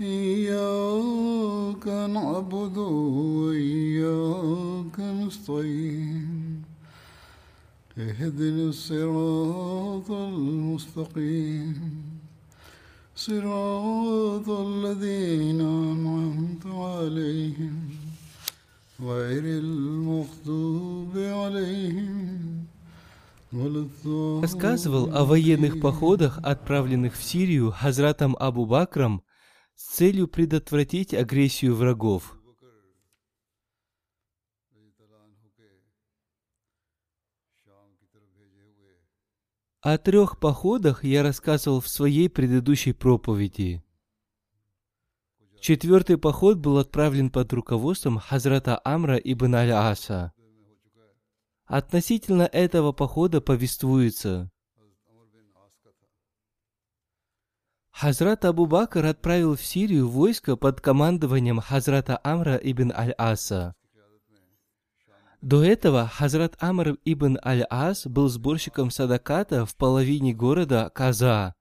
إياك نعبد وإياك نستعين اهدنا الصراط المستقيم صراط الذين أنعمت عليهم غير المغضوب عليهم ولا الضالين рассказывал о военных походах, отправленных в Сирию Хазратом Абу Бакром с целью предотвратить агрессию врагов. О трех походах я рассказывал в своей предыдущей проповеди. Четвертый поход был отправлен под руководством Хазрата Амра ибн Аль-Аса. Относительно этого похода повествуется. Хазрат Абу Бакр отправил в Сирию войско под командованием Хазрата Амра ибн Аль-Аса. До этого Хазрат Амр ибн Аль-Ас был сборщиком садаката в половине города Каза,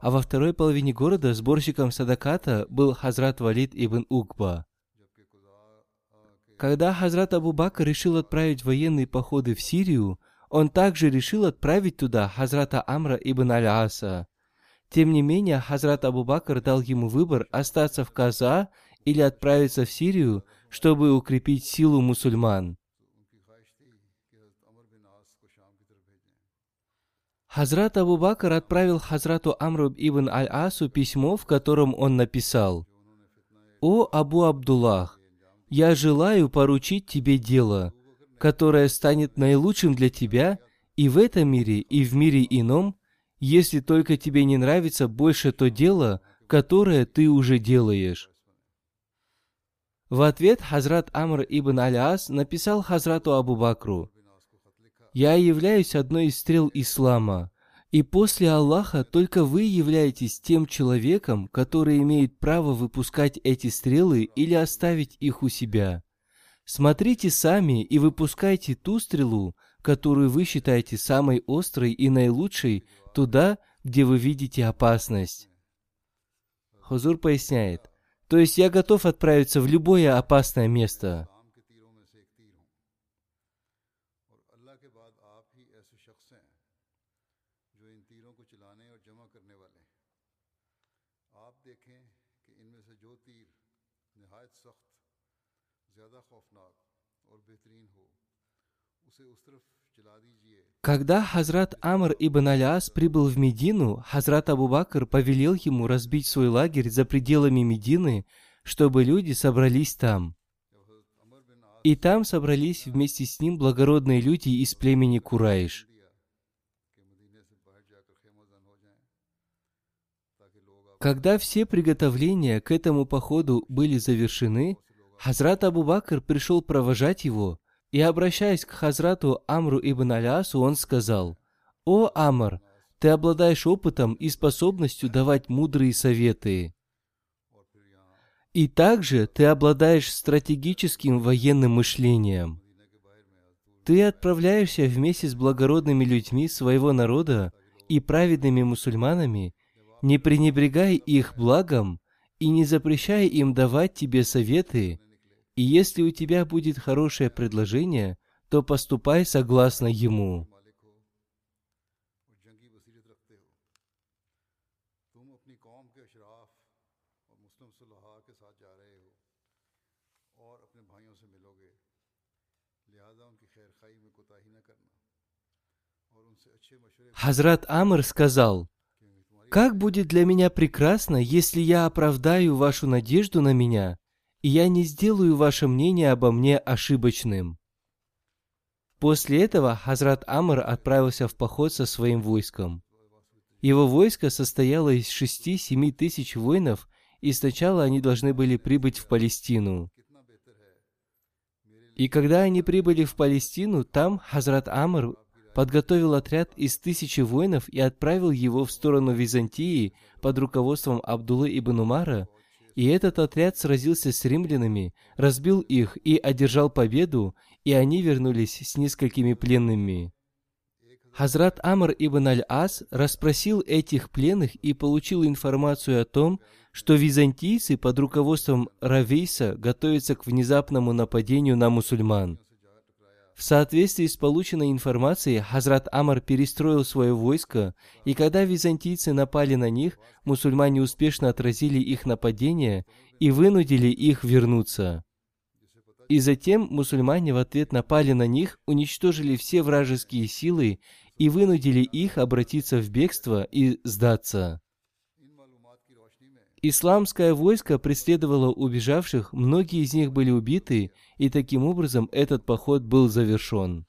а во второй половине города сборщиком садаката был Хазрат Валид ибн Укба. Когда Хазрат Абу Бакр решил отправить военные походы в Сирию, он также решил отправить туда Хазрата Амра ибн Аль-Аса. Тем не менее, Хазрат Абу Бакр дал ему выбор остаться в Каза или отправиться в Сирию, чтобы укрепить силу мусульман. Хазрат Абу Бакр отправил Хазрату Амру ибн Аль-Асу письмо, в котором он написал «О Абу Абдуллах, я желаю поручить тебе дело, которое станет наилучшим для тебя и в этом мире, и в мире ином, если только тебе не нравится больше то дело, которое ты уже делаешь». В ответ Хазрат Амр ибн Аль-Ас написал Хазрату Абу Бакру «Я являюсь одной из стрел ислама, и после Аллаха только вы являетесь тем человеком, который имеет право выпускать эти стрелы или оставить их у себя. Смотрите сами и выпускайте ту стрелу, которую вы считаете самой острой и наилучшей, туда, где вы видите опасность. Хузур поясняет, то есть я готов отправиться в любое опасное место. Когда Хазрат Амр ибн Аляс прибыл в Медину, Хазрат Абу Бакр повелел ему разбить свой лагерь за пределами Медины, чтобы люди собрались там. И там собрались вместе с ним благородные люди из племени Кураиш. Когда все приготовления к этому походу были завершены, Хазрат Абу Бакр пришел провожать его, и, обращаясь к Хазрату Амру ибн Алясу, он сказал, «О, Амр, ты обладаешь опытом и способностью давать мудрые советы. И также ты обладаешь стратегическим военным мышлением. Ты отправляешься вместе с благородными людьми своего народа и праведными мусульманами, не пренебрегай их благом и не запрещай им давать тебе советы, и если у тебя будет хорошее предложение, то поступай согласно ему. Хазрат Амр сказал, «Как будет для меня прекрасно, если я оправдаю вашу надежду на меня, я не сделаю ваше мнение обо мне ошибочным». После этого Хазрат Амр отправился в поход со своим войском. Его войско состояло из шести-семи тысяч воинов, и сначала они должны были прибыть в Палестину. И когда они прибыли в Палестину, там Хазрат Амр подготовил отряд из тысячи воинов и отправил его в сторону Византии под руководством Абдуллы ибн Умара, и этот отряд сразился с римлянами, разбил их и одержал победу, и они вернулись с несколькими пленными. Хазрат Амр ибн Аль-Ас расспросил этих пленных и получил информацию о том, что византийцы под руководством Равейса готовятся к внезапному нападению на мусульман. В соответствии с полученной информацией, Хазрат Амар перестроил свое войско, и когда византийцы напали на них, мусульмане успешно отразили их нападение и вынудили их вернуться. И затем мусульмане в ответ напали на них, уничтожили все вражеские силы и вынудили их обратиться в бегство и сдаться. Исламское войско преследовало убежавших, многие из них были убиты, и таким образом этот поход был завершен.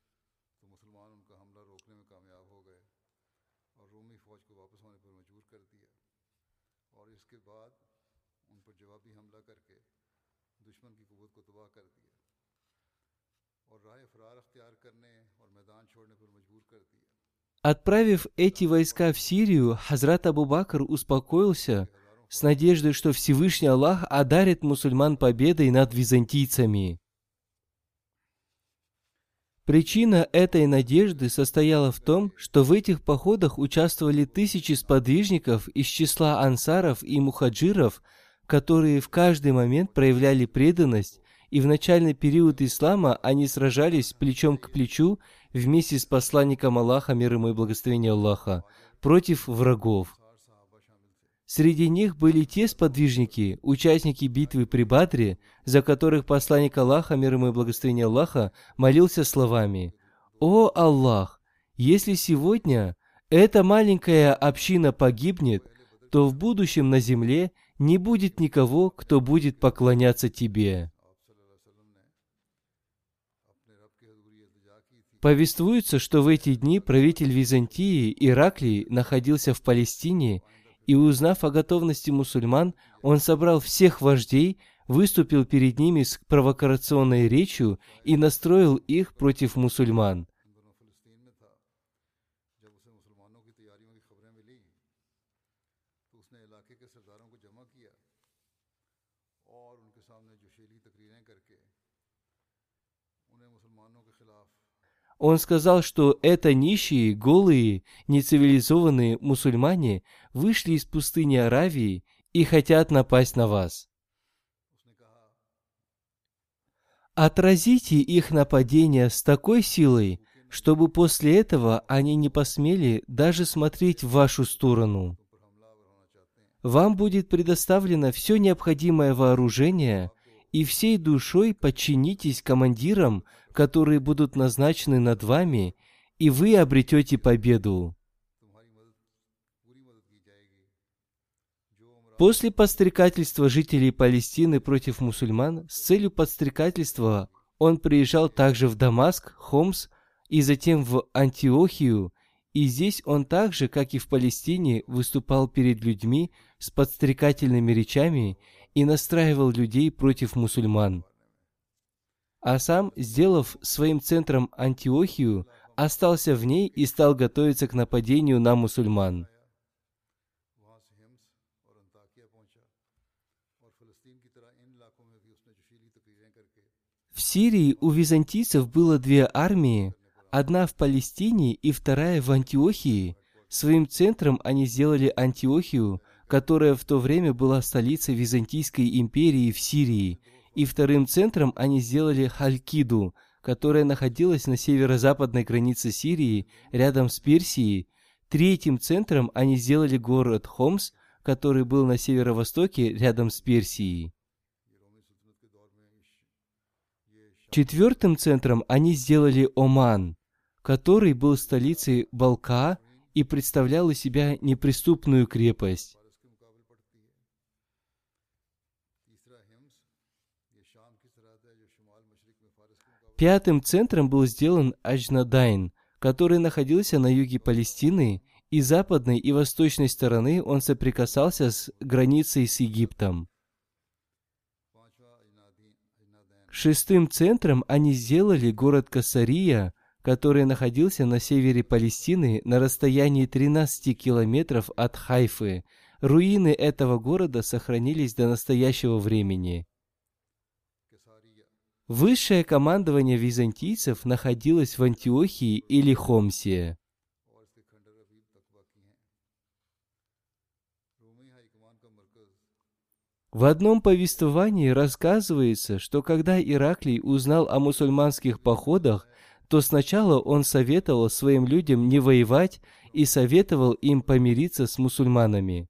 Отправив эти войска в Сирию, Хазрат Абу Бакр успокоился с надеждой, что Всевышний Аллах одарит мусульман победой над византийцами. Причина этой надежды состояла в том, что в этих походах участвовали тысячи сподвижников из числа ансаров и мухаджиров, которые в каждый момент проявляли преданность, и в начальный период ислама они сражались плечом к плечу вместе с посланником Аллаха, мир ему и благословение Аллаха, против врагов. Среди них были те сподвижники, участники битвы при Бадре, за которых посланник Аллаха, мир ему и благословение Аллаха, молился словами «О Аллах, если сегодня эта маленькая община погибнет, то в будущем на земле не будет никого, кто будет поклоняться Тебе». Повествуется, что в эти дни правитель Византии Ираклий находился в Палестине – и узнав о готовности мусульман, он собрал всех вождей, выступил перед ними с провокационной речью и настроил их против мусульман. Он сказал, что это нищие, голые, нецивилизованные мусульмане вышли из пустыни Аравии и хотят напасть на вас. Отразите их нападение с такой силой, чтобы после этого они не посмели даже смотреть в вашу сторону. Вам будет предоставлено все необходимое вооружение, и всей душой подчинитесь командирам, которые будут назначены над вами, и вы обретете победу. После подстрекательства жителей Палестины против мусульман с целью подстрекательства он приезжал также в Дамаск, Хомс и затем в Антиохию, и здесь он так же, как и в Палестине, выступал перед людьми с подстрекательными речами и настраивал людей против мусульман. А сам, сделав своим центром Антиохию, остался в ней и стал готовиться к нападению на мусульман. В Сирии у византийцев было две армии, одна в Палестине и вторая в Антиохии. Своим центром они сделали Антиохию, которая в то время была столицей Византийской империи в Сирии, и вторым центром они сделали Халькиду, которая находилась на северо-западной границе Сирии, рядом с Персией. Третьим центром они сделали город Хомс, который был на северо-востоке, рядом с Персией. Четвертым центром они сделали Оман, который был столицей Балка и представлял из себя неприступную крепость. Пятым центром был сделан Аджнадайн, который находился на юге Палестины, и западной и восточной стороны он соприкасался с границей с Египтом. Шестым центром они сделали город Касария, который находился на севере Палестины на расстоянии 13 километров от Хайфы. Руины этого города сохранились до настоящего времени. Высшее командование византийцев находилось в Антиохии или Хомсе. В одном повествовании рассказывается, что когда Ираклий узнал о мусульманских походах, то сначала он советовал своим людям не воевать и советовал им помириться с мусульманами.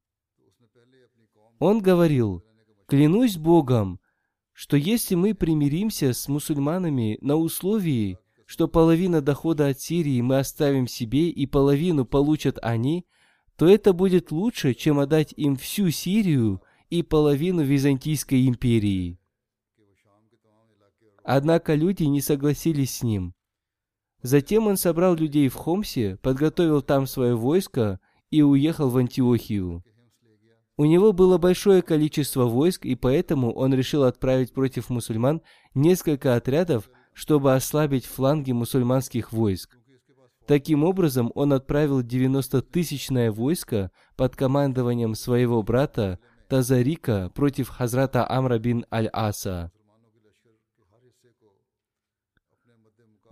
Он говорил, «Клянусь Богом, что если мы примиримся с мусульманами на условии, что половина дохода от Сирии мы оставим себе и половину получат они, то это будет лучше, чем отдать им всю Сирию и половину Византийской империи. Однако люди не согласились с ним. Затем он собрал людей в Хомсе, подготовил там свое войско и уехал в Антиохию. У него было большое количество войск, и поэтому он решил отправить против мусульман несколько отрядов, чтобы ослабить фланги мусульманских войск. Таким образом, он отправил 90-тысячное войско под командованием своего брата Тазарика против Хазрата Амра бин Аль-Аса.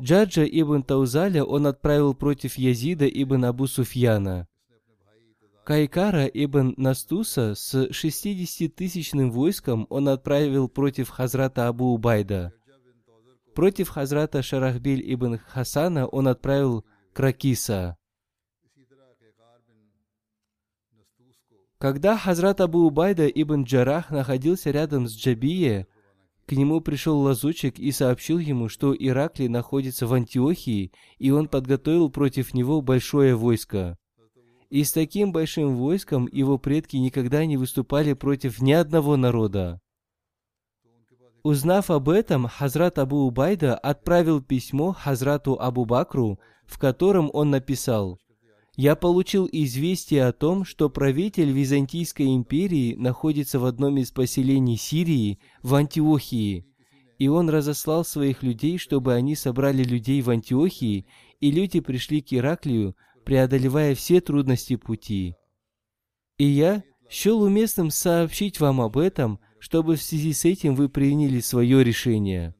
Джаджа ибн Таузаля он отправил против Язида ибн Абу Суфьяна. Кайкара ибн Настуса с 60-тысячным войском он отправил против Хазрата Абу Убайда. Против Хазрата Шарахбиль ибн Хасана он отправил Кракиса. Когда Хазрат Абу Убайда ибн Джарах находился рядом с Джабие, к нему пришел лазучик и сообщил ему, что Ираклий находится в Антиохии, и он подготовил против него большое войско. И с таким большим войском его предки никогда не выступали против ни одного народа. Узнав об этом, Хазрат Абу Убайда отправил письмо Хазрату Абу Бакру, в котором он написал «Я получил известие о том, что правитель Византийской империи находится в одном из поселений Сирии, в Антиохии, и он разослал своих людей, чтобы они собрали людей в Антиохии, и люди пришли к Ираклию, преодолевая все трудности пути. И я счел уместным сообщить вам об этом, чтобы в связи с этим вы приняли свое решение.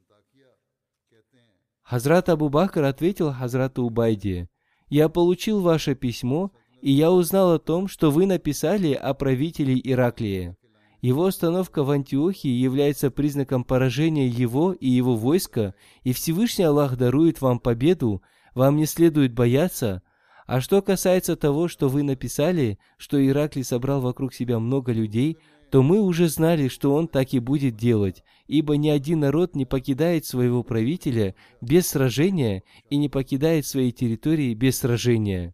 Хазрат Абу Бакр ответил Хазрату Убайде, «Я получил ваше письмо, и я узнал о том, что вы написали о правителе Ираклия. Его остановка в Антиохии является признаком поражения его и его войска, и Всевышний Аллах дарует вам победу, вам не следует бояться, а что касается того, что вы написали, что Ираклий собрал вокруг себя много людей, то мы уже знали, что он так и будет делать, ибо ни один народ не покидает своего правителя без сражения и не покидает своей территории без сражения.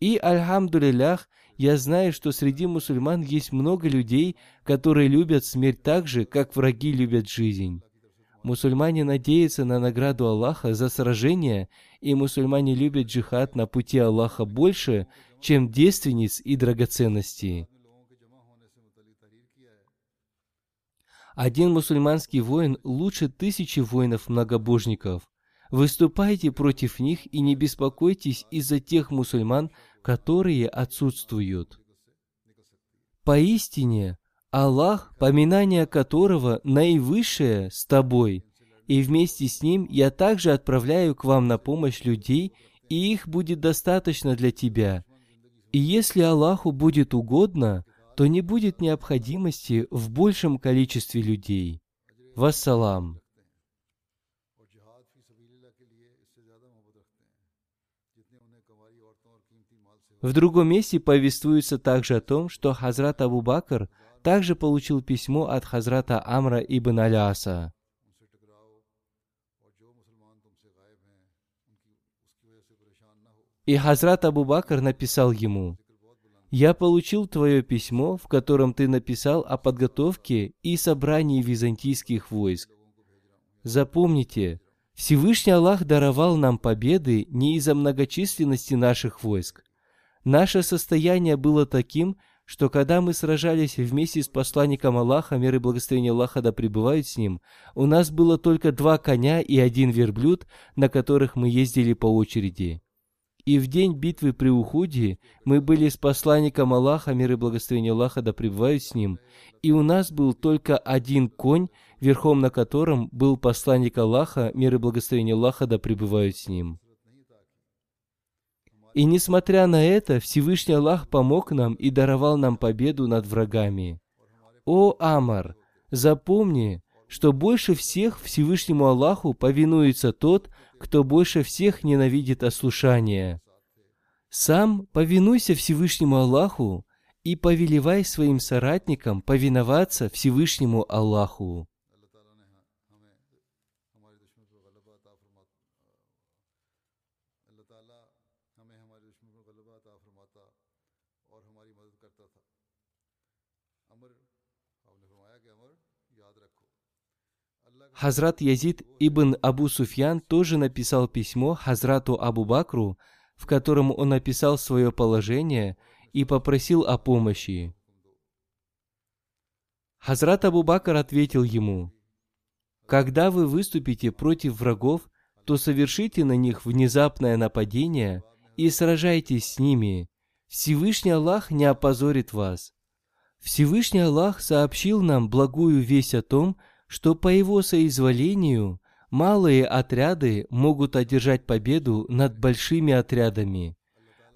И, альхамдулилях, я знаю, что среди мусульман есть много людей, которые любят смерть так же, как враги любят жизнь. Мусульмане надеются на награду Аллаха за сражение, и мусульмане любят джихад на пути Аллаха больше, чем девственниц и драгоценностей. Один мусульманский воин лучше тысячи воинов-многобожников. Выступайте против них и не беспокойтесь из-за тех мусульман, которые отсутствуют. Поистине, Аллах, поминание которого наивысшее с тобой, и вместе с ним я также отправляю к вам на помощь людей, и их будет достаточно для тебя. И если Аллаху будет угодно, то не будет необходимости в большем количестве людей. Вассалам. В другом месте повествуется также о том, что Хазрат Абу Бакр – также получил письмо от Хазрата Амра ибн Аляса. И Хазрат Абу Бакр написал ему, «Я получил твое письмо, в котором ты написал о подготовке и собрании византийских войск. Запомните, Всевышний Аллах даровал нам победы не из-за многочисленности наших войск. Наше состояние было таким, что когда мы сражались вместе с посланником Аллаха, мир и благословение Аллаха да пребывают с ним, у нас было только два коня и один верблюд, на которых мы ездили по очереди. И в день битвы при Ухуде мы были с посланником Аллаха, мир и благословение Аллаха да пребывают с ним, и у нас был только один конь, верхом на котором был посланник Аллаха, мир и благословение Аллаха да пребывают с ним. И несмотря на это, Всевышний Аллах помог нам и даровал нам победу над врагами. О Амар, запомни, что больше всех Всевышнему Аллаху повинуется тот, кто больше всех ненавидит ослушание. Сам повинуйся Всевышнему Аллаху и повелевай своим соратникам повиноваться Всевышнему Аллаху. Хазрат Язид ибн Абу Суфьян тоже написал письмо Хазрату Абу Бакру, в котором он описал свое положение и попросил о помощи. Хазрат Абу Бакр ответил ему, «Когда вы выступите против врагов, то совершите на них внезапное нападение и сражайтесь с ними. Всевышний Аллах не опозорит вас. Всевышний Аллах сообщил нам благую весть о том, что по его соизволению малые отряды могут одержать победу над большими отрядами.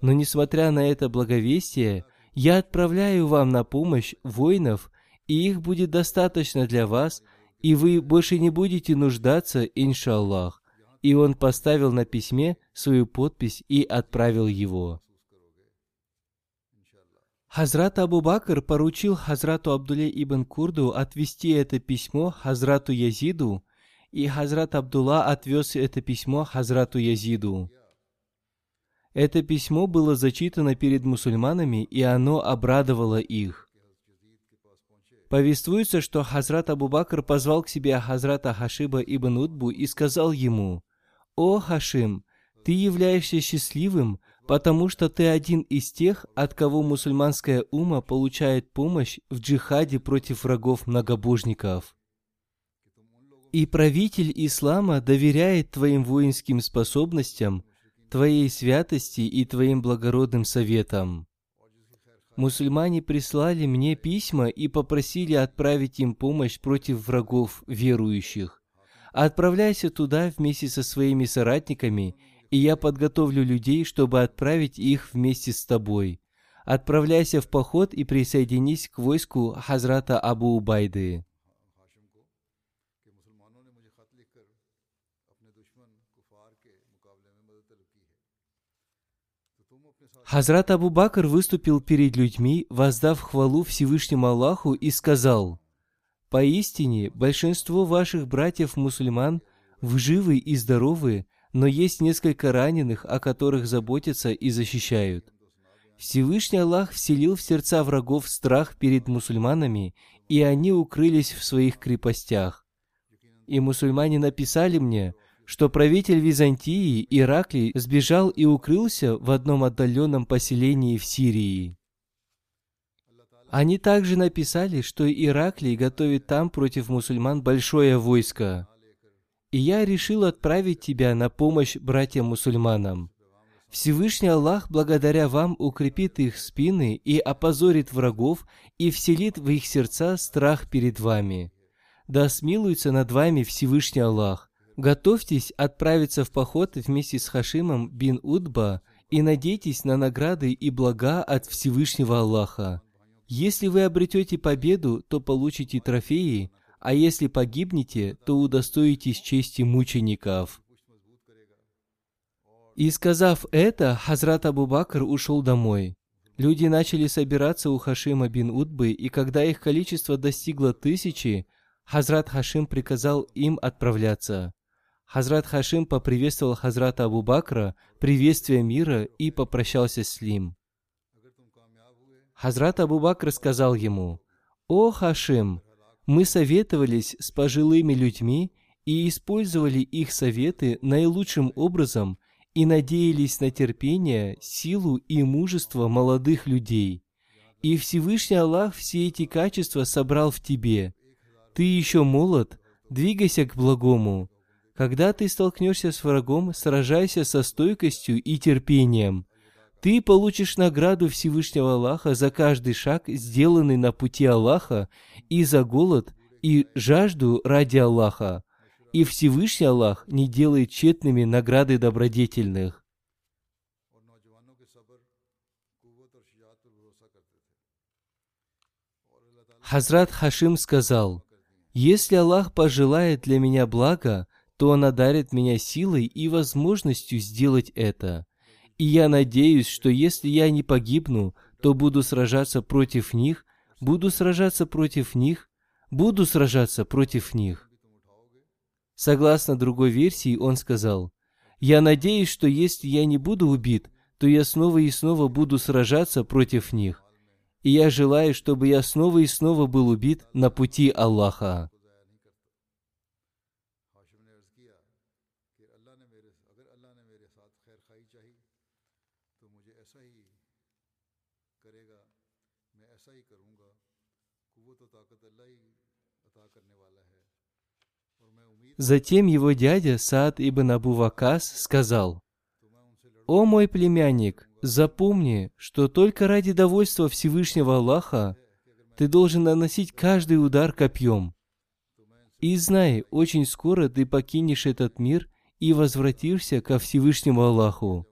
Но несмотря на это благовестие, я отправляю вам на помощь воинов, и их будет достаточно для вас, и вы больше не будете нуждаться, иншаллах. И он поставил на письме свою подпись и отправил его. Хазрат Абу Бакр поручил Хазрату Абдуле ибн Курду отвести это письмо Хазрату Язиду, и Хазрат Абдулла отвез это письмо Хазрату Язиду. Это письмо было зачитано перед мусульманами, и оно обрадовало их. Повествуется, что Хазрат Абу Бакр позвал к себе Хазрата Хашиба ибн Утбу и сказал ему, «О, Хашим, ты являешься счастливым, потому что ты один из тех, от кого мусульманская ума получает помощь в джихаде против врагов многобожников. И правитель ислама доверяет твоим воинским способностям, твоей святости и твоим благородным советам. Мусульмане прислали мне письма и попросили отправить им помощь против врагов верующих. Отправляйся туда вместе со своими соратниками и я подготовлю людей, чтобы отправить их вместе с тобой. Отправляйся в поход и присоединись к войску Хазрата Абу Убайды. Хазрат Абу Бакр выступил перед людьми, воздав хвалу Всевышнему Аллаху и сказал, «Поистине, большинство ваших братьев-мусульман, вы живы и здоровы, но есть несколько раненых, о которых заботятся и защищают. Всевышний Аллах вселил в сердца врагов страх перед мусульманами, и они укрылись в своих крепостях. И мусульмане написали мне, что правитель Византии Ираклий сбежал и укрылся в одном отдаленном поселении в Сирии. Они также написали, что Ираклий готовит там против мусульман большое войско и я решил отправить тебя на помощь братьям-мусульманам. Всевышний Аллах благодаря вам укрепит их спины и опозорит врагов и вселит в их сердца страх перед вами. Да смилуется над вами Всевышний Аллах. Готовьтесь отправиться в поход вместе с Хашимом бин Удба и надейтесь на награды и блага от Всевышнего Аллаха. Если вы обретете победу, то получите трофеи, а если погибнете, то удостоитесь чести мучеников». И сказав это, Хазрат Абу Бакр ушел домой. Люди начали собираться у Хашима бин Утбы, и когда их количество достигло тысячи, Хазрат Хашим приказал им отправляться. Хазрат Хашим поприветствовал Хазрата Абу Бакра приветствие мира и попрощался с ним. Хазрат Абу Бакр сказал ему, «О, Хашим, мы советовались с пожилыми людьми и использовали их советы наилучшим образом и надеялись на терпение, силу и мужество молодых людей. И Всевышний Аллах все эти качества собрал в тебе. Ты еще молод, двигайся к благому. Когда ты столкнешься с врагом, сражайся со стойкостью и терпением. Ты получишь награду Всевышнего Аллаха за каждый шаг, сделанный на пути Аллаха, и за голод, и жажду ради Аллаха. И Всевышний Аллах не делает тщетными награды добродетельных. Хазрат Хашим сказал, «Если Аллах пожелает для меня блага, то Он одарит меня силой и возможностью сделать это. И я надеюсь, что если я не погибну, то буду сражаться против них, буду сражаться против них, буду сражаться против них». Согласно другой версии, он сказал, «Я надеюсь, что если я не буду убит, то я снова и снова буду сражаться против них и я желаю, чтобы я снова и снова был убит на пути Аллаха. Затем его дядя Саад ибн Абу Вакас сказал, «О мой племянник, Запомни, что только ради довольства Всевышнего Аллаха ты должен наносить каждый удар копьем. И знай, очень скоро ты покинешь этот мир и возвратишься ко Всевышнему Аллаху.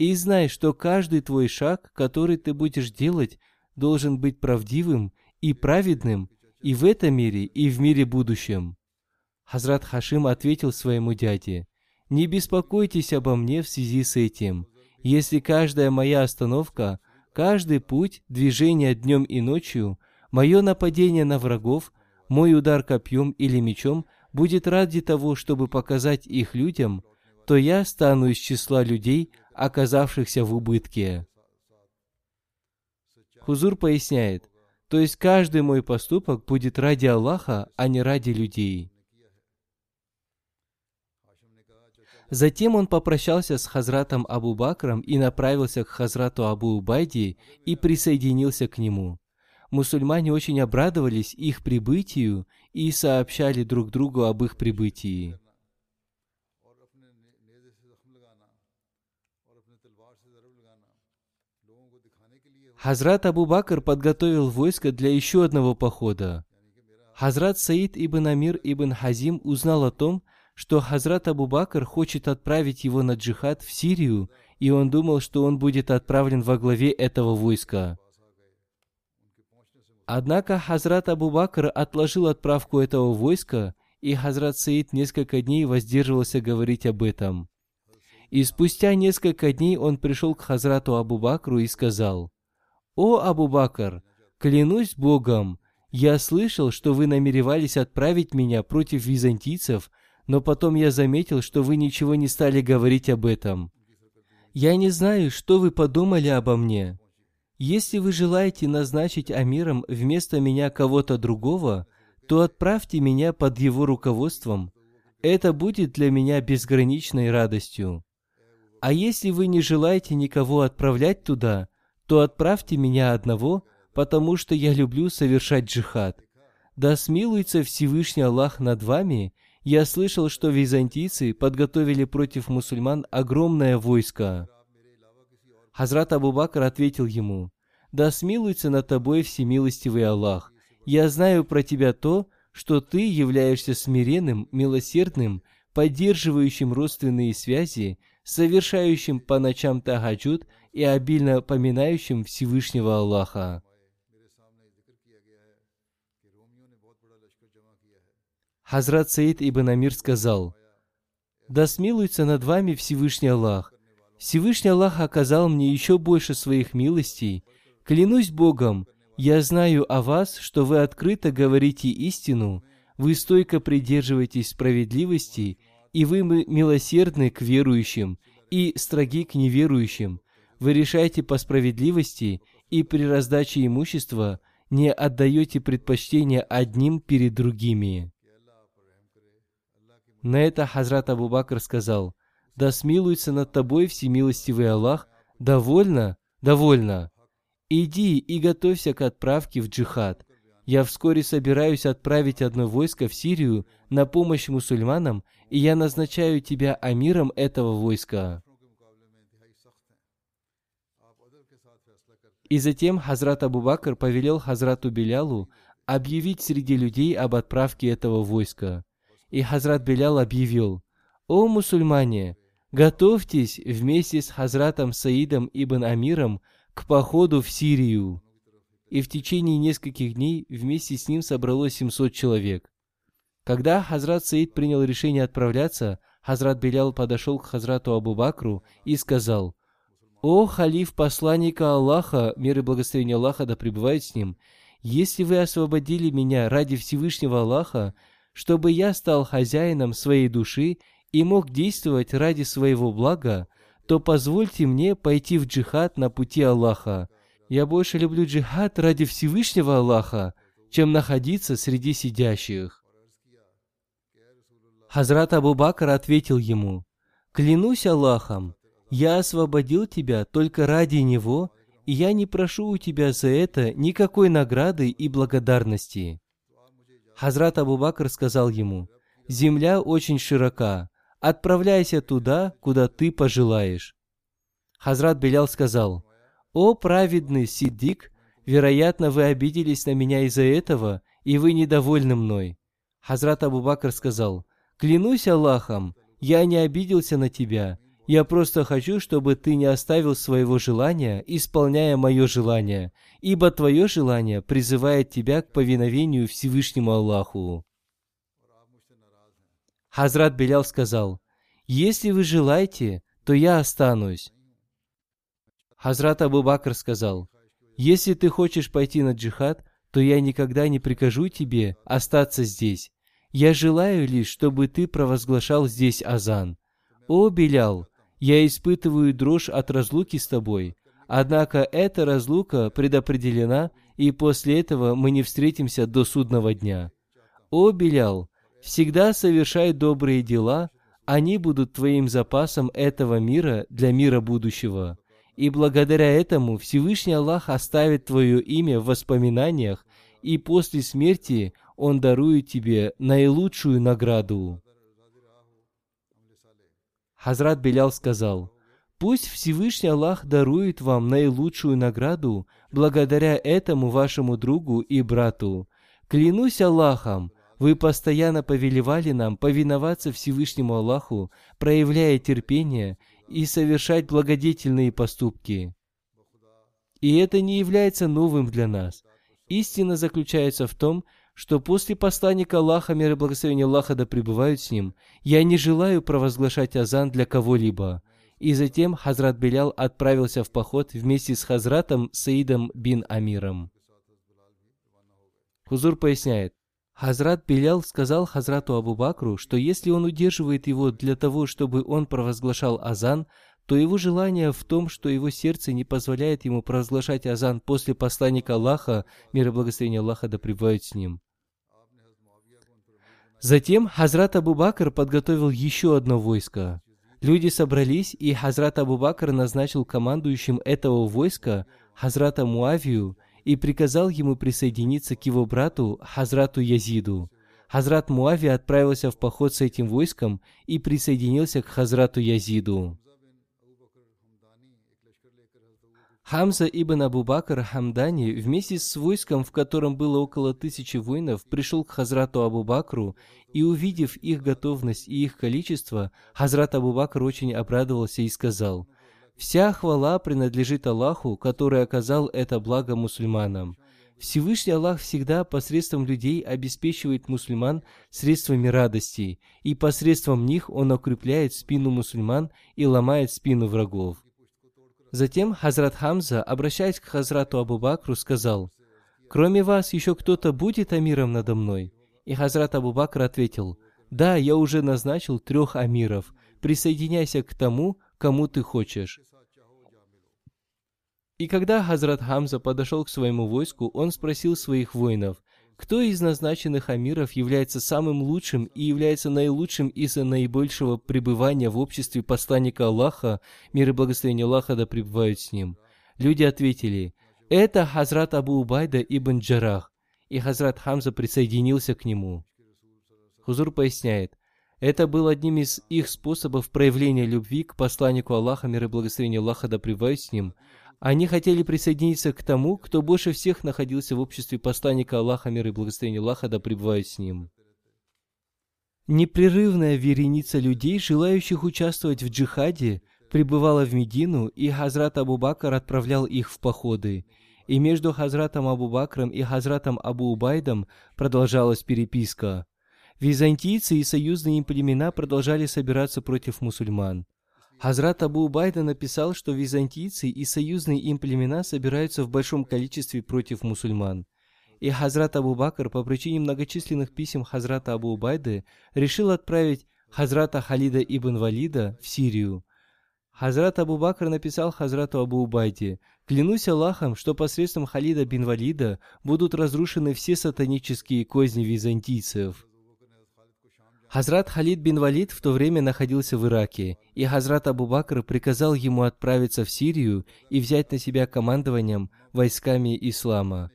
И знай, что каждый твой шаг, который ты будешь делать, должен быть правдивым и праведным и в этом мире, и в мире будущем. Хазрат Хашим ответил своему дяде, «Не беспокойтесь обо мне в связи с этим. Если каждая моя остановка, каждый путь, движение днем и ночью, мое нападение на врагов, мой удар копьем или мечом будет ради того, чтобы показать их людям, то я стану из числа людей, оказавшихся в убытке. Хузур поясняет, то есть каждый мой поступок будет ради Аллаха, а не ради людей. Затем он попрощался с Хазратом Абу Бакром и направился к Хазрату Абу Убайди и присоединился к нему. Мусульмане очень обрадовались их прибытию и сообщали друг другу об их прибытии. Хазрат Абу Бакр подготовил войско для еще одного похода. Хазрат Саид ибн Амир ибн Хазим узнал о том, что Хазрат Абу Бакр хочет отправить его на джихад в Сирию, и он думал, что он будет отправлен во главе этого войска. Однако Хазрат Абу Бакр отложил отправку этого войска, и Хазрат Саид несколько дней воздерживался говорить об этом. И спустя несколько дней он пришел к Хазрату Абу Бакру и сказал, «О, Абу Бакр, клянусь Богом, я слышал, что вы намеревались отправить меня против византийцев – но потом я заметил, что вы ничего не стали говорить об этом. Я не знаю, что вы подумали обо мне. Если вы желаете назначить Амиром вместо меня кого-то другого, то отправьте меня под его руководством. Это будет для меня безграничной радостью. А если вы не желаете никого отправлять туда, то отправьте меня одного, потому что я люблю совершать джихад. Да смилуется Всевышний Аллах над вами я слышал, что византийцы подготовили против мусульман огромное войско. Хазрат Абу Бакр ответил ему, «Да смилуется над тобой всемилостивый Аллах. Я знаю про тебя то, что ты являешься смиренным, милосердным, поддерживающим родственные связи, совершающим по ночам тахаджуд и обильно поминающим Всевышнего Аллаха. Хазрат Саид ибн Амир сказал, «Да смилуется над вами Всевышний Аллах. Всевышний Аллах оказал мне еще больше своих милостей. Клянусь Богом, я знаю о вас, что вы открыто говорите истину, вы стойко придерживаетесь справедливости и вы милосердны к верующим и строги к неверующим. Вы решаете по справедливости и при раздаче имущества не отдаете предпочтение одним перед другими. На это Хазрат Абу Бакр сказал, «Да смилуется над тобой всемилостивый Аллах, довольно, довольно. Иди и готовься к отправке в джихад. Я вскоре собираюсь отправить одно войско в Сирию на помощь мусульманам, и я назначаю тебя амиром этого войска». И затем Хазрат Абу Бакр повелел Хазрату Белялу объявить среди людей об отправке этого войска. И Хазрат Белял объявил, «О мусульмане, готовьтесь вместе с Хазратом Саидом ибн Амиром к походу в Сирию». И в течение нескольких дней вместе с ним собралось 700 человек. Когда Хазрат Саид принял решение отправляться, Хазрат Белял подошел к Хазрату Абу Бакру и сказал, «О, халиф посланника Аллаха, мир и благословение Аллаха да пребывает с ним, если вы освободили меня ради Всевышнего Аллаха, чтобы я стал хозяином своей души и мог действовать ради своего блага, то позвольте мне пойти в джихад на пути Аллаха. Я больше люблю джихад ради Всевышнего Аллаха, чем находиться среди сидящих. Хазрат Абу Бакр ответил ему, «Клянусь Аллахом, я освободил тебя только ради Него, и я не прошу у тебя за это никакой награды и благодарности». Хазрат Абу Бакр сказал ему, «Земля очень широка, отправляйся туда, куда ты пожелаешь». Хазрат Белял сказал, «О праведный Сиддик, вероятно, вы обиделись на меня из-за этого, и вы недовольны мной». Хазрат Абу Бакр сказал, «Клянусь Аллахом, я не обиделся на тебя, я просто хочу, чтобы ты не оставил своего желания, исполняя мое желание, ибо твое желание призывает тебя к повиновению Всевышнему Аллаху. Хазрат Белял сказал, «Если вы желаете, то я останусь». Хазрат Абу Бакр сказал, «Если ты хочешь пойти на джихад, то я никогда не прикажу тебе остаться здесь. Я желаю лишь, чтобы ты провозглашал здесь азан. О, Белял, я испытываю дрожь от разлуки с тобой. Однако эта разлука предопределена, и после этого мы не встретимся до судного дня. О, Белял, всегда совершай добрые дела, они будут твоим запасом этого мира для мира будущего. И благодаря этому Всевышний Аллах оставит твое имя в воспоминаниях, и после смерти Он дарует тебе наилучшую награду. Хазрат Белял сказал, «Пусть Всевышний Аллах дарует вам наилучшую награду благодаря этому вашему другу и брату. Клянусь Аллахом, вы постоянно повелевали нам повиноваться Всевышнему Аллаху, проявляя терпение и совершать благодетельные поступки. И это не является новым для нас. Истина заключается в том, что после посланника Аллаха, мир и благословение Аллаха да пребывают с ним, я не желаю провозглашать азан для кого-либо. И затем Хазрат Белял отправился в поход вместе с Хазратом Саидом бин Амиром. Хузур поясняет, Хазрат Белял сказал Хазрату Абу Бакру, что если он удерживает его для того, чтобы он провозглашал азан, то его желание в том, что его сердце не позволяет ему провозглашать азан после посланника Аллаха, мир и благословение Аллаха да пребывают с ним. Затем Хазрат Абу Бакр подготовил еще одно войско. Люди собрались, и Хазрат Абу Бакр назначил командующим этого войска Хазрата Муавию и приказал ему присоединиться к его брату Хазрату Язиду. Хазрат Муави отправился в поход с этим войском и присоединился к Хазрату Язиду. Хамза ибн Абу Бакр Хамдани вместе с войском, в котором было около тысячи воинов, пришел к Хазрату Абу Бакру, и увидев их готовность и их количество, Хазрат Абу Бакр очень обрадовался и сказал, «Вся хвала принадлежит Аллаху, который оказал это благо мусульманам. Всевышний Аллах всегда посредством людей обеспечивает мусульман средствами радости, и посредством них Он укрепляет спину мусульман и ломает спину врагов. Затем Хазрат Хамза, обращаясь к Хазрату Абу Бакру, сказал, «Кроме вас еще кто-то будет амиром надо мной?» И Хазрат Абу Бакр ответил, «Да, я уже назначил трех амиров. Присоединяйся к тому, кому ты хочешь». И когда Хазрат Хамза подошел к своему войску, он спросил своих воинов, кто из назначенных амиров является самым лучшим и является наилучшим из-за наибольшего пребывания в обществе посланника Аллаха, мир и благословение Аллаха да пребывают с ним? Люди ответили, это Хазрат Абу Убайда ибн Джарах, и Хазрат Хамза присоединился к нему. Хузур поясняет, это был одним из их способов проявления любви к посланнику Аллаха, мир и благословение Аллаха да пребывают с ним, они хотели присоединиться к тому, кто больше всех находился в обществе посланника Аллаха, мир и благословение Аллаха, да пребывает с ним. Непрерывная вереница людей, желающих участвовать в джихаде, прибывала в Медину, и Хазрат Абу Бакр отправлял их в походы. И между Хазратом Абу Бакром и Хазратом Абу Убайдом продолжалась переписка. Византийцы и союзные им племена продолжали собираться против мусульман. Хазрат Абу Убайда написал, что византийцы и союзные им племена собираются в большом количестве против мусульман. И Хазрат Абу Бакр по причине многочисленных писем Хазрата Абу Убайды решил отправить Хазрата Халида ибн Валида в Сирию. Хазрат Абу Бакр написал Хазрату Абу Убайде, «Клянусь Аллахом, что посредством Халида бин Валида будут разрушены все сатанические козни византийцев». Хазрат Халид бин Валид в то время находился в Ираке, и Хазрат Абу Бакр приказал ему отправиться в Сирию и взять на себя командованием войсками ислама.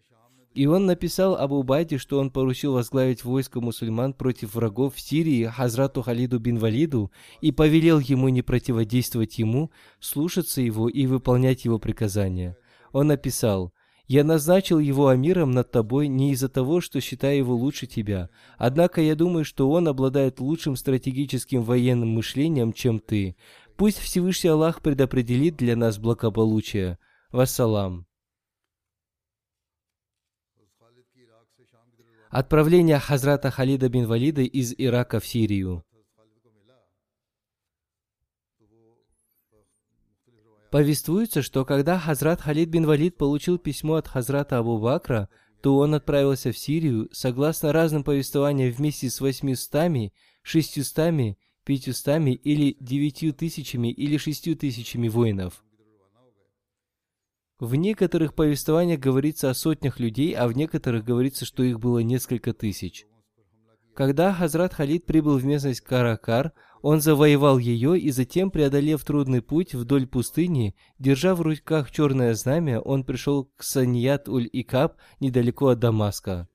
И он написал Абу Байде, что он поручил возглавить войско мусульман против врагов в Сирии Хазрату Халиду бин Валиду и повелел ему не противодействовать ему, слушаться его и выполнять его приказания. Он написал, я назначил его амиром над тобой не из-за того, что считаю его лучше тебя. Однако я думаю, что он обладает лучшим стратегическим военным мышлением, чем ты. Пусть Всевышний Аллах предопределит для нас благополучие. Вассалам. Отправление Хазрата Халида бин Валида из Ирака в Сирию. Повествуется, что когда Хазрат Халид бин Валид получил письмо от Хазрата Абу Бакра, то он отправился в Сирию, согласно разным повествованиям, вместе с восьмистами, шестьюстами, пятьюстами или девятью тысячами или шестью тысячами воинов. В некоторых повествованиях говорится о сотнях людей, а в некоторых говорится, что их было несколько тысяч. Когда Хазрат Халид прибыл в местность Каракар, он завоевал ее и затем, преодолев трудный путь вдоль пустыни, держа в руках черное знамя, он пришел к Саньят-уль-Икаб недалеко от Дамаска.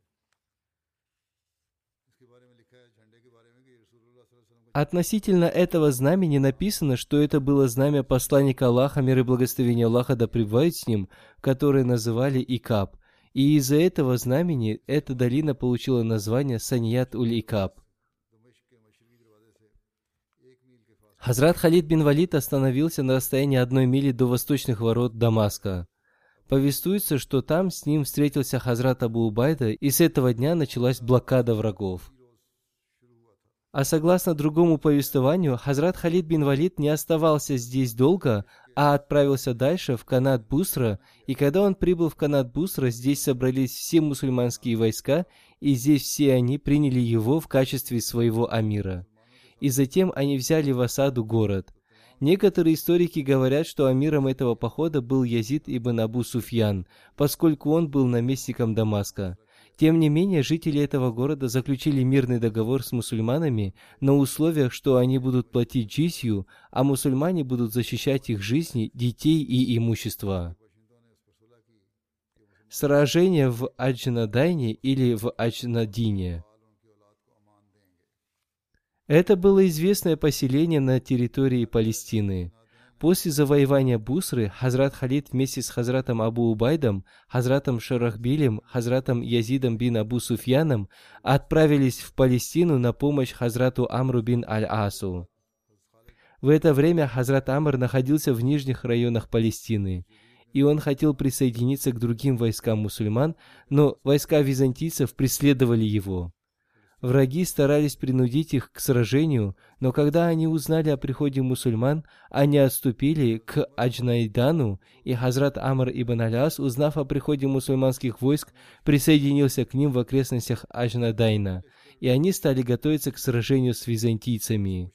Относительно этого знамени написано, что это было знамя посланника Аллаха, мир и благословение Аллаха да пребывает с ним, которое называли Икаб. И из-за этого знамени эта долина получила название Саньят-уль-Икаб. Хазрат Халид бин Валид остановился на расстоянии одной мили до восточных ворот Дамаска. Повествуется, что там с ним встретился Хазрат Абу Убайда, и с этого дня началась блокада врагов. А согласно другому повествованию, Хазрат Халид бин Валид не оставался здесь долго, а отправился дальше, в Канат Бусра, и когда он прибыл в Канат Бусра, здесь собрались все мусульманские войска, и здесь все они приняли его в качестве своего амира и затем они взяли в осаду город. Некоторые историки говорят, что амиром этого похода был Язид ибн Абу Суфьян, поскольку он был наместником Дамаска. Тем не менее, жители этого города заключили мирный договор с мусульманами на условиях, что они будут платить джисью, а мусульмане будут защищать их жизни, детей и имущество. Сражение в Аджнадайне или в Аджнадине – это было известное поселение на территории Палестины. После завоевания Бусры Хазрат Халид вместе с Хазратом Абу Убайдом, Хазратом Шарахбилем, Хазратом Язидом бин Абу Суфьяном отправились в Палестину на помощь Хазрату Амру бин Аль-Асу. В это время Хазрат Амр находился в нижних районах Палестины, и он хотел присоединиться к другим войскам мусульман, но войска византийцев преследовали его. Враги старались принудить их к сражению, но когда они узнали о приходе мусульман, они отступили к Аджнайдану, и Хазрат Амр ибн Аляс, узнав о приходе мусульманских войск, присоединился к ним в окрестностях Аджнадайна. и они стали готовиться к сражению с византийцами.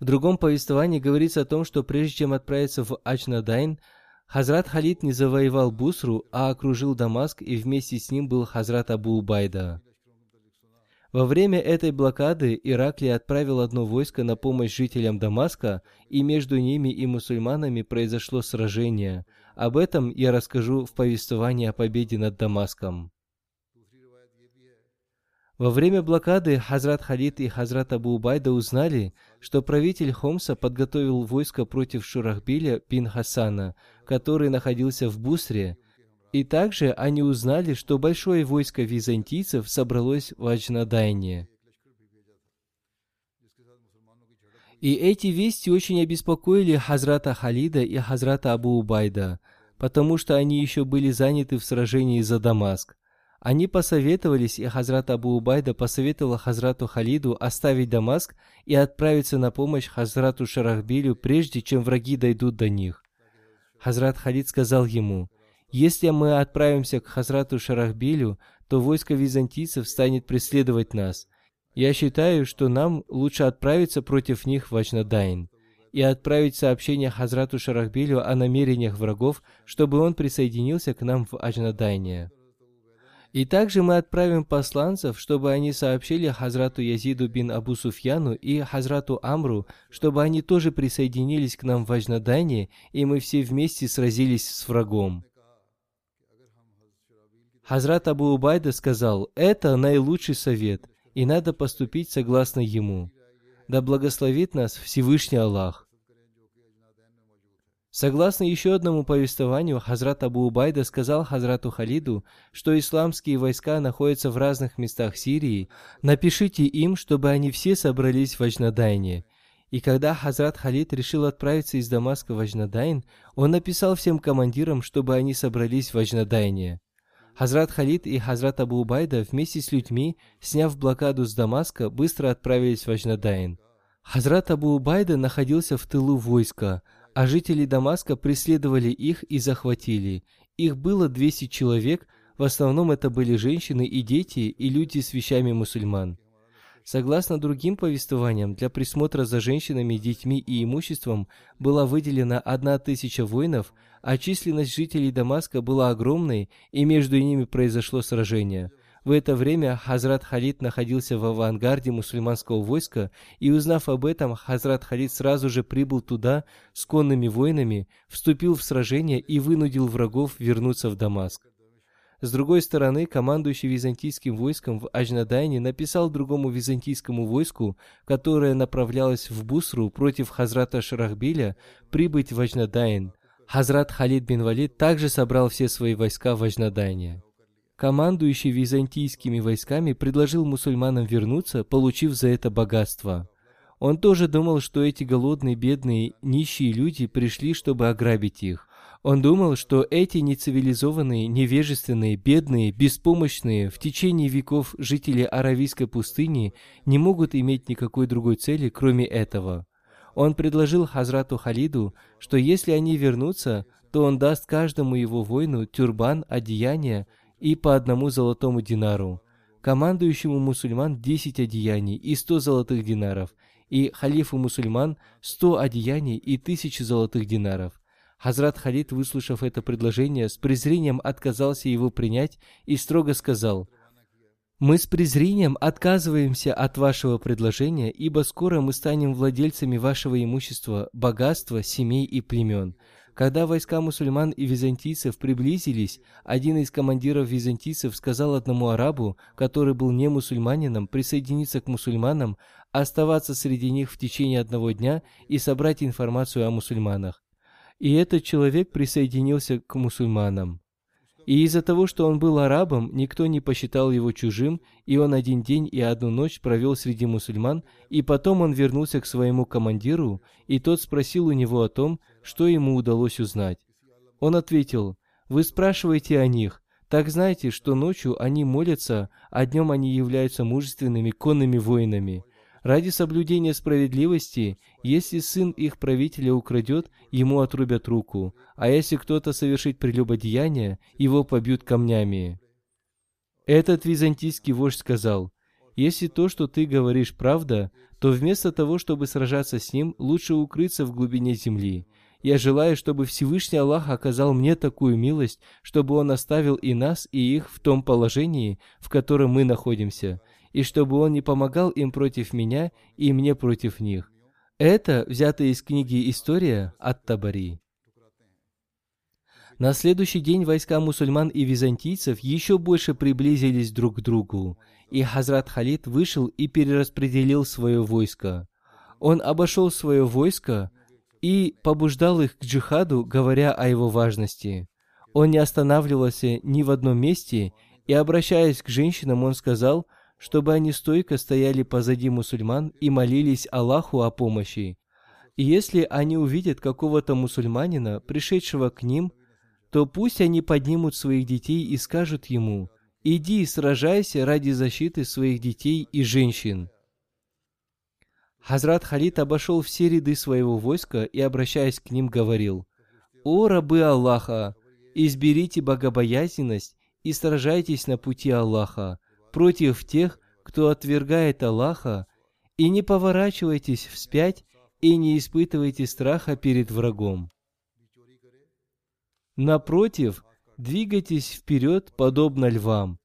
В другом повествовании говорится о том, что прежде чем отправиться в Ачнадайн, Хазрат Халид не завоевал Бусру, а окружил Дамаск, и вместе с ним был Хазрат Абу Убайда. Во время этой блокады Ираклий отправил одно войско на помощь жителям Дамаска, и между ними и мусульманами произошло сражение. Об этом я расскажу в повествовании о победе над Дамаском. Во время блокады Хазрат Халид и Хазрат Абу Убайда узнали, что правитель Хомса подготовил войско против Шурахбиля бин Хасана, который находился в Бусре, и также они узнали, что большое войско византийцев собралось в Аджнадайне. И эти вести очень обеспокоили Хазрата Халида и Хазрата Абу Убайда, потому что они еще были заняты в сражении за Дамаск. Они посоветовались, и Хазрат Абу Убайда посоветовал Хазрату Халиду оставить Дамаск и отправиться на помощь Хазрату Шарахбилю, прежде чем враги дойдут до них. Хазрат Халид сказал ему, «Если мы отправимся к Хазрату Шарахбилю, то войско византийцев станет преследовать нас. Я считаю, что нам лучше отправиться против них в Ачнадайн и отправить сообщение Хазрату Шарахбилю о намерениях врагов, чтобы он присоединился к нам в Аджнадайне. И также мы отправим посланцев, чтобы они сообщили Хазрату Язиду бин Абу Суфьяну и Хазрату Амру, чтобы они тоже присоединились к нам в Ажнадане, и мы все вместе сразились с врагом. Хазрат Абу Убайда сказал, это наилучший совет, и надо поступить согласно ему. Да благословит нас Всевышний Аллах. Согласно еще одному повествованию, Хазрат Абу Убайда сказал Хазрату Халиду, что исламские войска находятся в разных местах Сирии, напишите им, чтобы они все собрались в Ажнадайне. И когда Хазрат Халид решил отправиться из Дамаска в Ажнадайн, он написал всем командирам, чтобы они собрались в Ажнадайне. Хазрат Халид и Хазрат Абу Убайда вместе с людьми, сняв блокаду с Дамаска, быстро отправились в Ажнадайн. Хазрат Абу Убайда находился в тылу войска – а жители Дамаска преследовали их и захватили. Их было 200 человек, в основном это были женщины и дети, и люди с вещами мусульман. Согласно другим повествованиям, для присмотра за женщинами, детьми и имуществом была выделена одна тысяча воинов, а численность жителей Дамаска была огромной, и между ними произошло сражение – в это время Хазрат Халид находился в авангарде мусульманского войска, и узнав об этом, Хазрат Халид сразу же прибыл туда с конными воинами, вступил в сражение и вынудил врагов вернуться в Дамаск. С другой стороны, командующий византийским войском в Ажнадайне написал другому византийскому войску, которое направлялось в Бусру против Хазрата Шарахбиля, прибыть в Ажнадайн. Хазрат Халид бин Валид также собрал все свои войска в Ажнадайне командующий византийскими войсками предложил мусульманам вернуться, получив за это богатство. Он тоже думал, что эти голодные, бедные, нищие люди пришли, чтобы ограбить их. Он думал, что эти нецивилизованные, невежественные, бедные, беспомощные, в течение веков жители Аравийской пустыни не могут иметь никакой другой цели, кроме этого. Он предложил Хазрату Халиду, что если они вернутся, то он даст каждому его воину тюрбан, одеяние, и по одному золотому динару, командующему мусульман 10 одеяний и 100 золотых динаров, и халифу мусульман 100 одеяний и 1000 золотых динаров. Хазрат Халид, выслушав это предложение, с презрением отказался его принять и строго сказал, «Мы с презрением отказываемся от вашего предложения, ибо скоро мы станем владельцами вашего имущества, богатства, семей и племен. Когда войска мусульман и византийцев приблизились, один из командиров византийцев сказал одному арабу, который был не мусульманином, присоединиться к мусульманам, оставаться среди них в течение одного дня и собрать информацию о мусульманах. И этот человек присоединился к мусульманам. И из-за того, что он был арабом, никто не посчитал его чужим, и он один день и одну ночь провел среди мусульман, и потом он вернулся к своему командиру, и тот спросил у него о том, что ему удалось узнать. Он ответил, «Вы спрашиваете о них, так знайте, что ночью они молятся, а днем они являются мужественными конными воинами. Ради соблюдения справедливости, если сын их правителя украдет, ему отрубят руку, а если кто-то совершит прелюбодеяние, его побьют камнями. Этот византийский вождь сказал, «Если то, что ты говоришь, правда, то вместо того, чтобы сражаться с ним, лучше укрыться в глубине земли. Я желаю, чтобы Всевышний Аллах оказал мне такую милость, чтобы Он оставил и нас, и их в том положении, в котором мы находимся, и чтобы Он не помогал им против меня и мне против них. Это взято из книги «История» от Табари. На следующий день войска мусульман и византийцев еще больше приблизились друг к другу, и Хазрат Халид вышел и перераспределил свое войско. Он обошел свое войско, и побуждал их к джихаду, говоря о его важности. Он не останавливался ни в одном месте, и, обращаясь к женщинам, он сказал, чтобы они стойко стояли позади мусульман и молились Аллаху о помощи. И если они увидят какого-то мусульманина, пришедшего к ним, то пусть они поднимут своих детей и скажут ему, «Иди и сражайся ради защиты своих детей и женщин». Хазрат Халид обошел все ряды своего войска и, обращаясь к ним, говорил, «О рабы Аллаха, изберите богобоязненность и сражайтесь на пути Аллаха против тех, кто отвергает Аллаха, и не поворачивайтесь вспять и не испытывайте страха перед врагом. Напротив, двигайтесь вперед, подобно львам,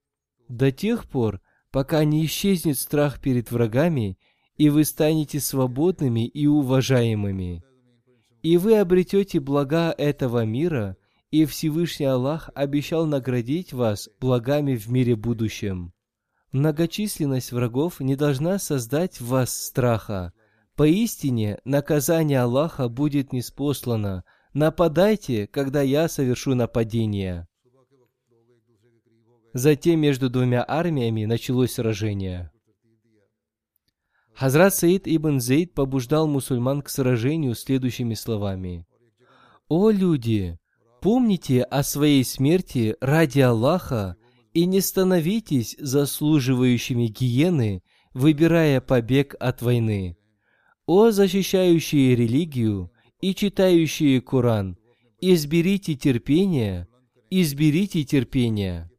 до тех пор, пока не исчезнет страх перед врагами и вы станете свободными и уважаемыми. И вы обретете блага этого мира, и Всевышний Аллах обещал наградить вас благами в мире будущем. Многочисленность врагов не должна создать в вас страха. Поистине, наказание Аллаха будет неспослано. Нападайте, когда я совершу нападение. Затем между двумя армиями началось сражение. Хазрат Саид ибн Зейд побуждал мусульман к сражению следующими словами. «О люди, помните о своей смерти ради Аллаха и не становитесь заслуживающими гиены, выбирая побег от войны. О защищающие религию и читающие Коран, изберите терпение, изберите терпение».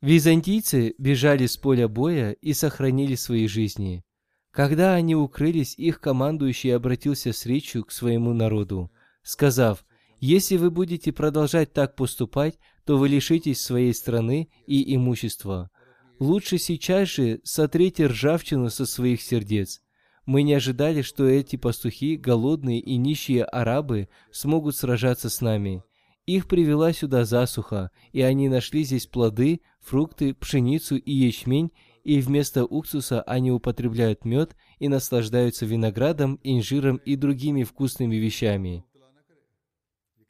Византийцы бежали с поля боя и сохранили свои жизни. Когда они укрылись, их командующий обратился с речью к своему народу, сказав, «Если вы будете продолжать так поступать, то вы лишитесь своей страны и имущества. Лучше сейчас же сотрите ржавчину со своих сердец. Мы не ожидали, что эти пастухи, голодные и нищие арабы, смогут сражаться с нами. Их привела сюда засуха, и они нашли здесь плоды, фрукты, пшеницу и ячмень, и вместо уксуса они употребляют мед и наслаждаются виноградом, инжиром и другими вкусными вещами.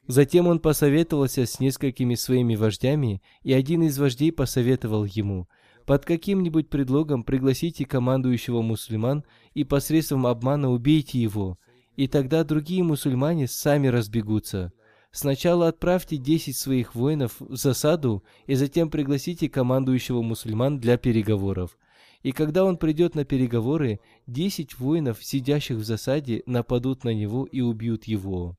Затем он посоветовался с несколькими своими вождями, и один из вождей посоветовал ему, под каким-нибудь предлогом пригласите командующего мусульман и посредством обмана убейте его, и тогда другие мусульмане сами разбегутся. Сначала отправьте 10 своих воинов в засаду и затем пригласите командующего мусульман для переговоров. И когда он придет на переговоры, 10 воинов, сидящих в засаде, нападут на него и убьют его.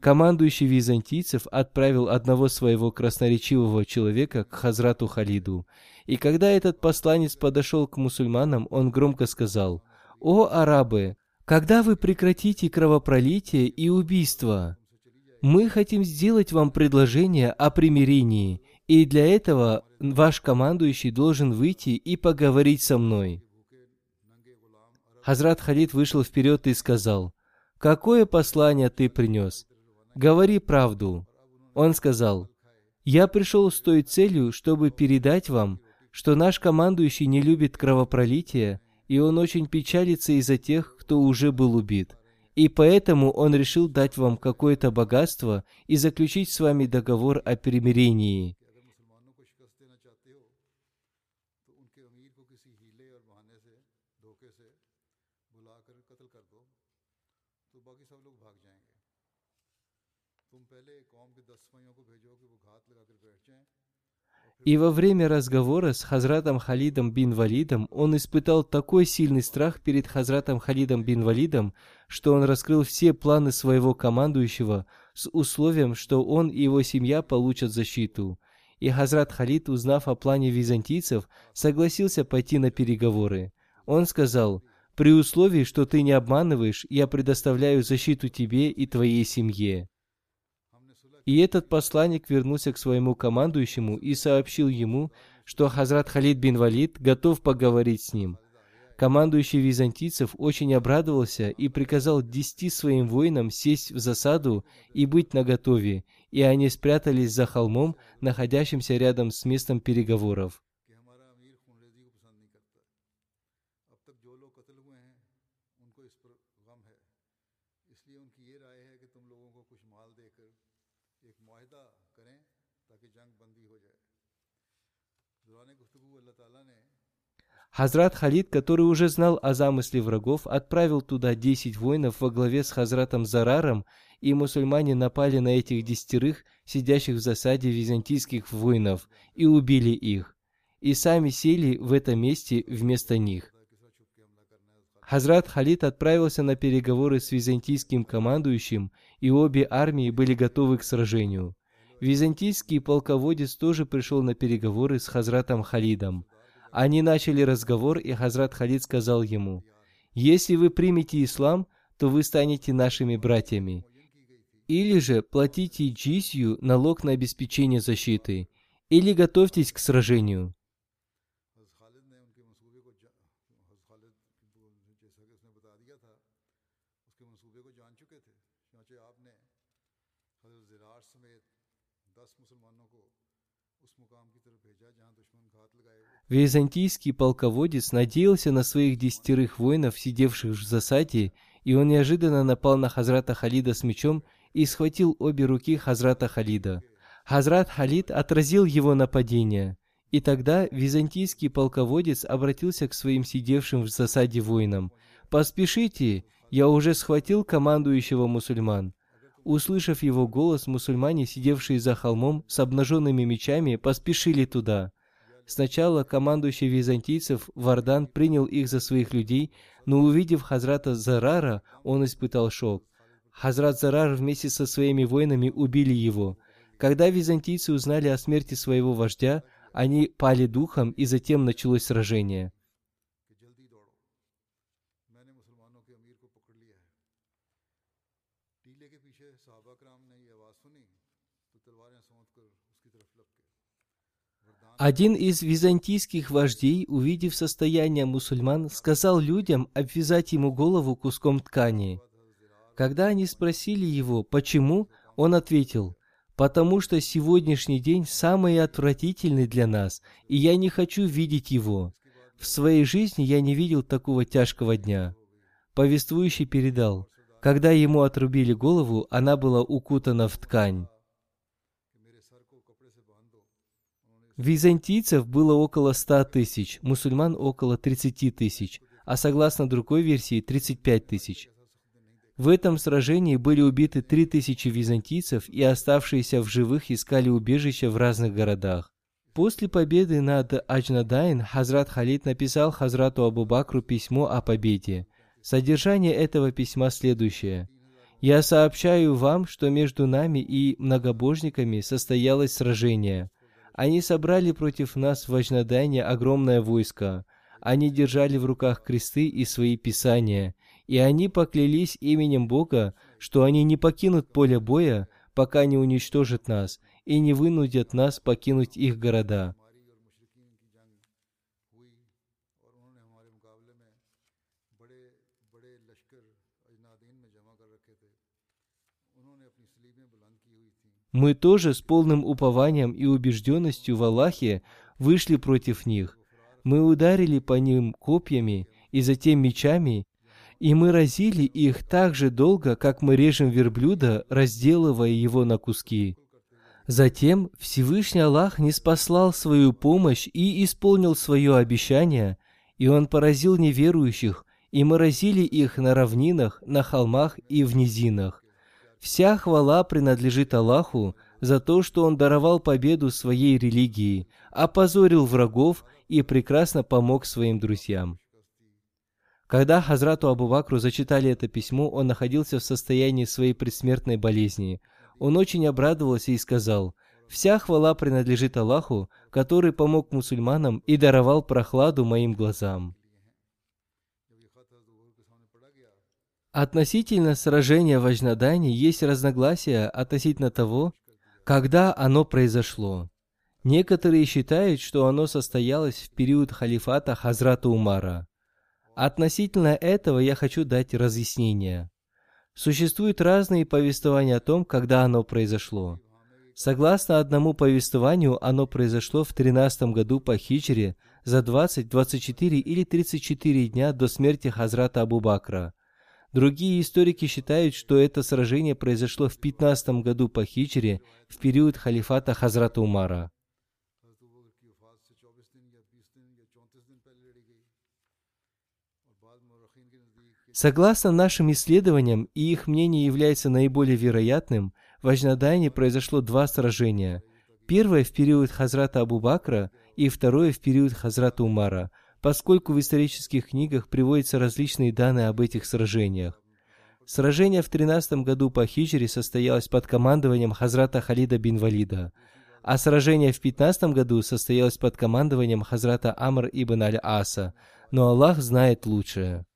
Командующий византийцев отправил одного своего красноречивого человека к Хазрату Халиду. И когда этот посланец подошел к мусульманам, он громко сказал, «О, арабы, когда вы прекратите кровопролитие и убийство? Мы хотим сделать вам предложение о примирении, и для этого ваш командующий должен выйти и поговорить со мной. Хазрат Халид вышел вперед и сказал, «Какое послание ты принес? Говори правду». Он сказал, «Я пришел с той целью, чтобы передать вам, что наш командующий не любит кровопролития, и он очень печалится из-за тех, кто уже был убит. И поэтому он решил дать вам какое-то богатство и заключить с вами договор о примирении. И во время разговора с Хазратом Халидом бин Валидом он испытал такой сильный страх перед Хазратом Халидом бин Валидом, что он раскрыл все планы своего командующего, с условием, что он и его семья получат защиту. И Хазрат Халид, узнав о плане византийцев, согласился пойти на переговоры. Он сказал, «При условии, что ты не обманываешь, я предоставляю защиту тебе и твоей семье». И этот посланник вернулся к своему командующему и сообщил ему, что Хазрат Халид бин Валид готов поговорить с ним – Командующий византийцев очень обрадовался и приказал десяти своим воинам сесть в засаду и быть наготове, и они спрятались за холмом, находящимся рядом с местом переговоров. Хазрат Халид, который уже знал о замысле врагов, отправил туда десять воинов во главе с Хазратом Зараром, и мусульмане напали на этих десятерых, сидящих в засаде византийских воинов, и убили их, и сами сели в этом месте вместо них. Хазрат Халид отправился на переговоры с византийским командующим, и обе армии были готовы к сражению. Византийский полководец тоже пришел на переговоры с Хазратом Халидом – они начали разговор, и Хазрат Халид сказал ему, «Если вы примете ислам, то вы станете нашими братьями. Или же платите джисью, налог на обеспечение защиты, или готовьтесь к сражению». Византийский полководец надеялся на своих десятерых воинов, сидевших в засаде, и он неожиданно напал на Хазрата Халида с мечом и схватил обе руки Хазрата Халида. Хазрат Халид отразил его нападение. И тогда византийский полководец обратился к своим сидевшим в засаде воинам. «Поспешите, я уже схватил командующего мусульман». Услышав его голос, мусульмане, сидевшие за холмом с обнаженными мечами, поспешили туда. Сначала командующий византийцев Вардан принял их за своих людей, но увидев Хазрата Зарара, он испытал шок. Хазрат Зарар вместе со своими воинами убили его. Когда византийцы узнали о смерти своего вождя, они пали духом, и затем началось сражение. Один из византийских вождей, увидев состояние мусульман, сказал людям обвязать ему голову куском ткани. Когда они спросили его, почему, он ответил, «Потому что сегодняшний день самый отвратительный для нас, и я не хочу видеть его. В своей жизни я не видел такого тяжкого дня». Повествующий передал, когда ему отрубили голову, она была укутана в ткань. Византийцев было около 100 тысяч, мусульман около 30 тысяч, а согласно другой версии 35 тысяч. В этом сражении были убиты 3000 византийцев, и оставшиеся в живых искали убежища в разных городах. После победы над Аджнадайн Хазрат Халид написал Хазрату Абу Бакру письмо о победе. Содержание этого письма следующее. «Я сообщаю вам, что между нами и многобожниками состоялось сражение. Они собрали против нас в Ажнадане огромное войско. Они держали в руках кресты и свои писания, и они поклялись именем Бога, что они не покинут поле боя, пока не уничтожат нас, и не вынудят нас покинуть их города. Мы тоже с полным упованием и убежденностью в Аллахе вышли против них. Мы ударили по ним копьями и затем мечами, и мы разили их так же долго, как мы режем верблюда, разделывая его на куски. Затем Всевышний Аллах не спаслал свою помощь и исполнил свое обещание, и Он поразил неверующих, и мы разили их на равнинах, на холмах и в низинах. Вся хвала принадлежит Аллаху за то, что Он даровал победу своей религии, опозорил врагов и прекрасно помог своим друзьям. Когда Хазрату Абу Бакру зачитали это письмо, он находился в состоянии своей предсмертной болезни. Он очень обрадовался и сказал, «Вся хвала принадлежит Аллаху, который помог мусульманам и даровал прохладу моим глазам». Относительно сражения в Ажнадане есть разногласия относительно того, когда оно произошло. Некоторые считают, что оно состоялось в период халифата Хазрата Умара. Относительно этого я хочу дать разъяснение. Существуют разные повествования о том, когда оно произошло. Согласно одному повествованию, оно произошло в 13 году по хиджре за 20, 24 или 34 дня до смерти Хазрата Абу Бакра. Другие историки считают, что это сражение произошло в 15 году по хиджре в период халифата Хазрата Умара. Согласно нашим исследованиям, и их мнение является наиболее вероятным, в Ажнадайне произошло два сражения. Первое в период Хазрата Абу Бакра и второе в период Хазрата Умара, поскольку в исторических книгах приводятся различные данные об этих сражениях. Сражение в 13 году по хиджре состоялось под командованием Хазрата Халида бин Валида, а сражение в 15 году состоялось под командованием Хазрата Амр ибн Аль-Аса, но Аллах знает лучшее.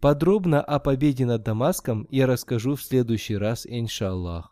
Подробно о победе над Дамаском я расскажу в следующий раз, иншаллах.